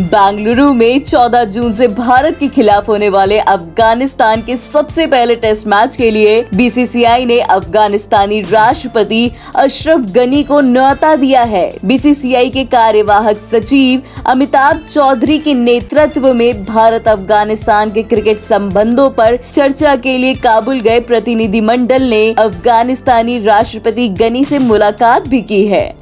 बेंगलुरु में 14 जून से भारत के खिलाफ होने वाले अफ़गानिस्तान के सबसे पहले टेस्ट मैच के लिए बीसीसीआई ने अफगानिस्तानी राष्ट्रपति अशरफ गनी को न्यौता दिया है। बीसीसीआई के कार्यवाहक सचिव अमिताभ चौधरी के नेतृत्व में भारत अफ़गानिस्तान के क्रिकेट संबंधों पर चर्चा के लिए काबुल गए प्रतिनिधि मंडल ने अफगानिस्तानी राष्ट्रपति गनी से मुलाकात भी की है।